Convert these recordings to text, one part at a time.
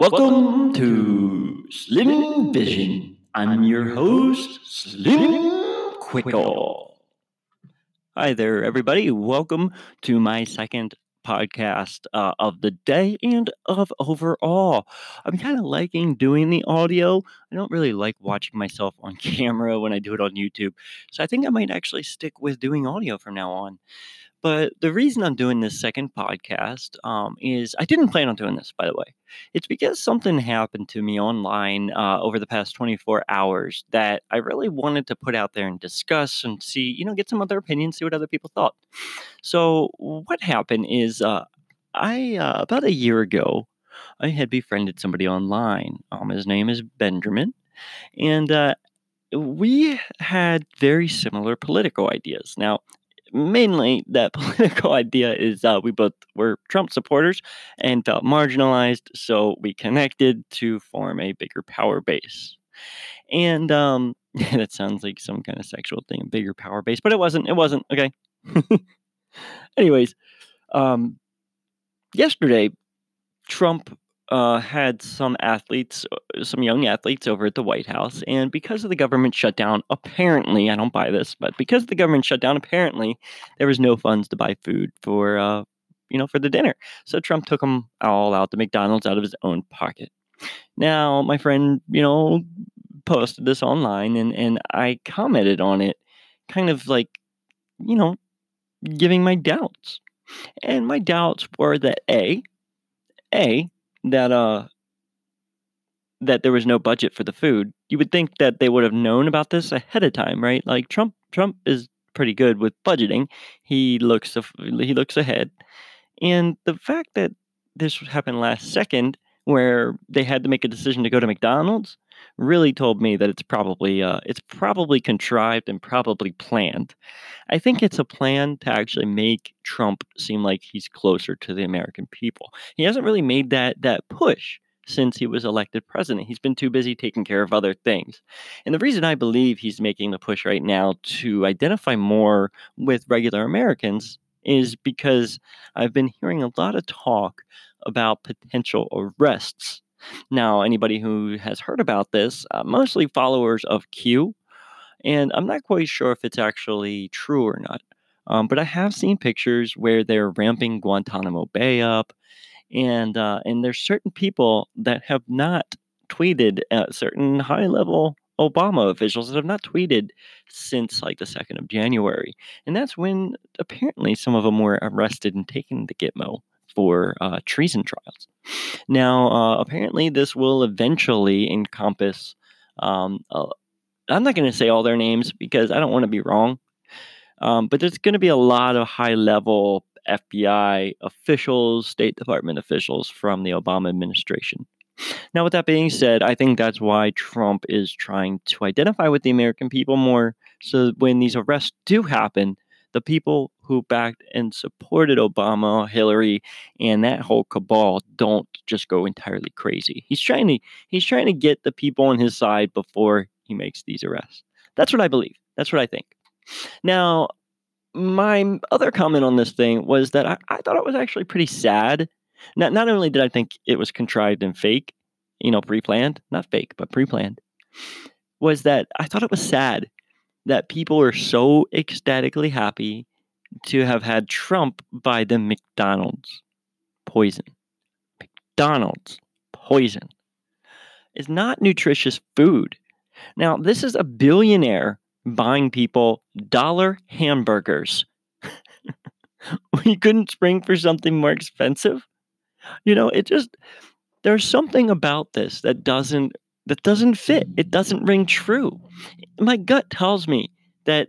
Welcome to Slim Vision. I'm your host, Slim Quickle. Hi there, everybody. Welcome to my second podcast uh, of the day and of overall. I'm kind of liking doing the audio. I don't really like watching myself on camera when I do it on YouTube. So I think I might actually stick with doing audio from now on. But the reason I'm doing this second podcast um, is I didn't plan on doing this, by the way. It's because something happened to me online uh, over the past 24 hours that I really wanted to put out there and discuss and see, you know, get some other opinions, see what other people thought. So, what happened is uh, I, uh, about a year ago, I had befriended somebody online. Um, his name is Benjamin. And uh, we had very similar political ideas. Now, mainly that political idea is uh, we both were Trump supporters and felt marginalized, so we connected to form a bigger power base. And um, that sounds like some kind of sexual thing, a bigger power base, but it wasn't. It wasn't. Okay. Anyways, um, yesterday, Trump uh, had some athletes, uh, some young athletes over at the White House. And because of the government shutdown, apparently, I don't buy this, but because the government shutdown, apparently there was no funds to buy food for, uh, you know, for the dinner. So Trump took them all out to McDonald's out of his own pocket. Now, my friend, you know, posted this online and, and I commented on it, kind of like, you know, giving my doubts. And my doubts were that A, A, that uh that there was no budget for the food, you would think that they would have known about this ahead of time, right? Like Trump Trump is pretty good with budgeting. He looks he looks ahead. And the fact that this happened last second where they had to make a decision to go to McDonald's really told me that it's probably uh, it's probably contrived and probably planned. I think it's a plan to actually make Trump seem like he's closer to the American people. He hasn't really made that that push since he was elected president. He's been too busy taking care of other things. And the reason I believe he's making the push right now to identify more with regular Americans is because I've been hearing a lot of talk about potential arrests now, anybody who has heard about this, uh, mostly followers of Q, and I'm not quite sure if it's actually true or not. Um, but I have seen pictures where they're ramping Guantanamo Bay up, and uh, and there's certain people that have not tweeted, uh, certain high level Obama officials that have not tweeted since like the second of January, and that's when apparently some of them were arrested and taken to Gitmo for uh, treason trials. Now, uh, apparently, this will eventually encompass. Um, uh, I'm not going to say all their names because I don't want to be wrong, um, but there's going to be a lot of high level FBI officials, State Department officials from the Obama administration. Now, with that being said, I think that's why Trump is trying to identify with the American people more. So when these arrests do happen, the people who backed and supported Obama, Hillary, and that whole cabal don't just go entirely crazy. He's trying to he's trying to get the people on his side before he makes these arrests. That's what I believe. That's what I think. Now, my other comment on this thing was that I, I thought it was actually pretty sad. Not not only did I think it was contrived and fake, you know, pre-planned, not fake, but pre-planned, was that I thought it was sad that people were so ecstatically happy to have had Trump buy the McDonald's poison. McDonald's poison is not nutritious food. Now, this is a billionaire buying people dollar hamburgers. we couldn't spring for something more expensive. You know, it just there's something about this that doesn't that doesn't fit. It doesn't ring true. My gut tells me that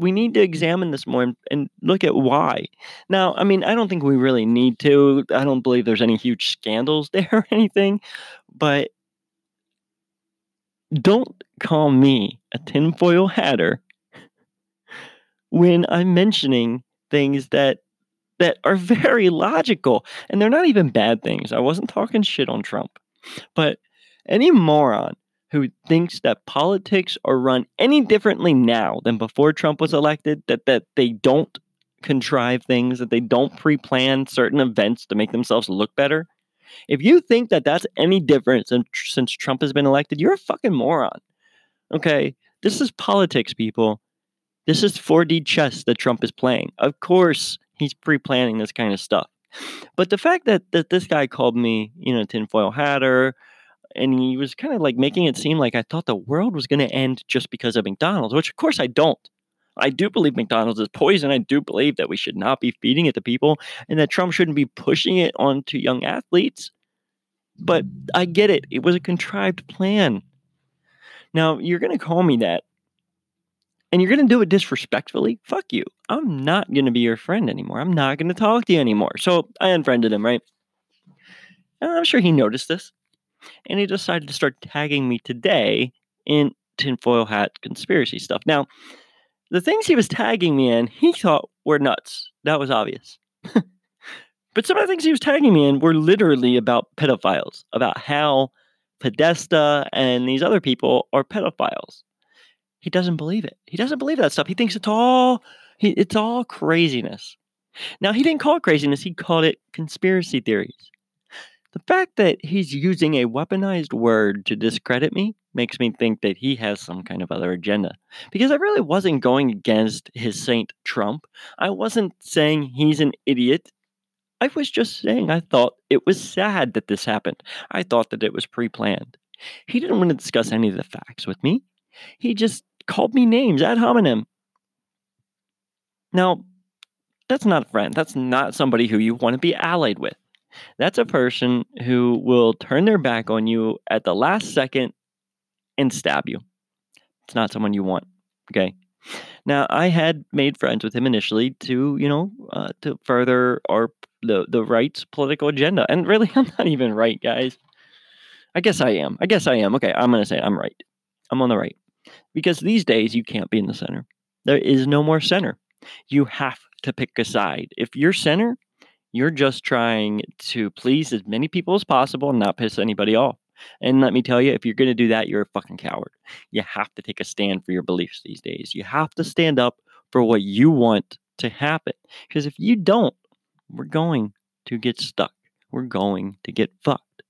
we need to examine this more and, and, look at why. Now, I mean, I don't think we really need to. I don't believe there's any huge scandals there or anything, but don't call me a tinfoil hatter when I'm mentioning things that that are very logical and they're not even bad things. I wasn't talking shit on Trump. But any moron who thinks that politics are run any differently now than before Trump was elected, that that they don't contrive things, that they don't pre-plan certain events to make themselves look better, If you think that that's any different since, since Trump has been elected, you're a fucking moron. Okay? This is politics, people. This is 4D chess that Trump is playing. Of course, he's pre planning this kind of stuff. But the fact that, that this guy called me, you know, tinfoil hatter, and he was kind of like making it seem like I thought the world was going to end just because of McDonald's, which of course I don't. I do believe McDonald's is poison. I do believe that we should not be feeding it to people and that Trump shouldn't be pushing it onto young athletes. But I get it. It was a contrived plan. Now, you're going to call me that and you're going to do it disrespectfully, fuck you. I'm not going to be your friend anymore. I'm not going to talk to you anymore. So I unfriended him, right? And I'm sure he noticed this. And he decided to start tagging me today in tinfoil hat conspiracy stuff. Now, the things he was tagging me in, he thought were nuts. That was obvious. but some of the things he was tagging me in were literally about pedophiles, about how Podesta and these other people are pedophiles. He doesn't believe it. He doesn't believe that stuff. He thinks it's all he, it's all craziness. Now he didn't call it craziness. He called it conspiracy theories. The fact that he's using a weaponized word to discredit me makes me think that he has some kind of other agenda. Because I really wasn't going against his Saint Trump. I wasn't saying he's an idiot. I was just saying I thought it was sad that this happened. I thought that it was pre planned. He didn't want to discuss any of the facts with me. He just called me names ad hominem. Now, that's not a friend. That's not somebody who you want to be allied with. That's a person who will turn their back on you at the last second and stab you. It's not someone you want. Okay. Now, I had made friends with him initially to, you know, uh, to further our the the right's political agenda. And really, I'm not even right, guys. I guess I am. I guess I am. Okay, I'm gonna say I'm right. I'm on the right because these days you can't be in the center. There is no more center. You have to pick a side. If you're center, you're just trying to please as many people as possible and not piss anybody off. And let me tell you, if you're going to do that, you're a fucking coward. You have to take a stand for your beliefs these days. You have to stand up for what you want to happen. Because if you don't, we're going to get stuck. We're going to get fucked.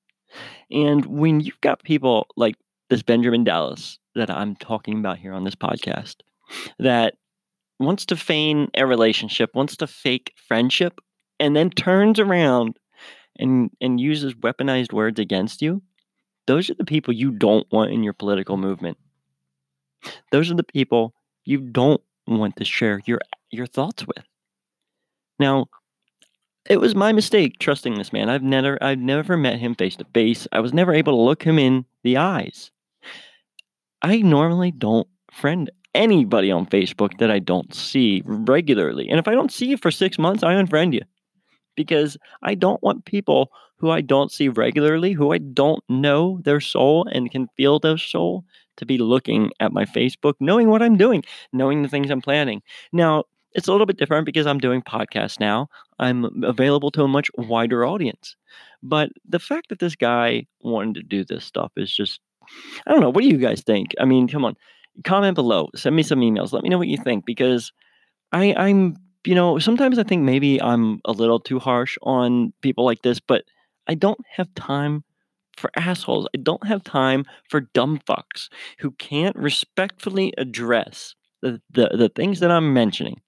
And when you've got people like this Benjamin Dallas that I'm talking about here on this podcast that wants to feign a relationship, wants to fake friendship, and then turns around and and uses weaponized words against you, those are the people you don't want in your political movement. Those are the people you don't want to share your your thoughts with. Now, it was my mistake trusting this man. I've never I've never met him face to face. I was never able to look him in the eyes. I normally don't friend anybody on Facebook that I don't see regularly. And if I don't see you for six months, I unfriend you because I don't want people who I don't see regularly, who I don't know their soul and can feel their soul, to be looking at my Facebook, knowing what I'm doing, knowing the things I'm planning. Now, it's a little bit different because I'm doing podcasts now. I'm available to a much wider audience. But the fact that this guy wanted to do this stuff is just I don't know. What do you guys think? I mean, come on, comment below. Send me some emails. Let me know what you think because I, I'm, you know, sometimes I think maybe I'm a little too harsh on people like this, but I don't have time for assholes. I don't have time for dumb fucks who can't respectfully address the, the, the things that I'm mentioning,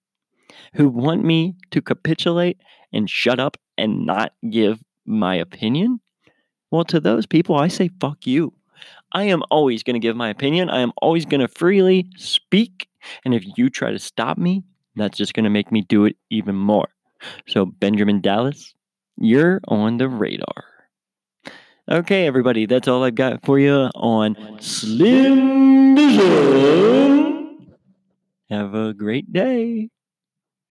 who want me to capitulate and shut up and not give my opinion. Well, to those people, I say, fuck you. I am always going to give my opinion. I am always going to freely speak. And if you try to stop me, that's just going to make me do it even more. So, Benjamin Dallas, you're on the radar. Okay, everybody, that's all I've got for you on Slim Vision. Have a great day.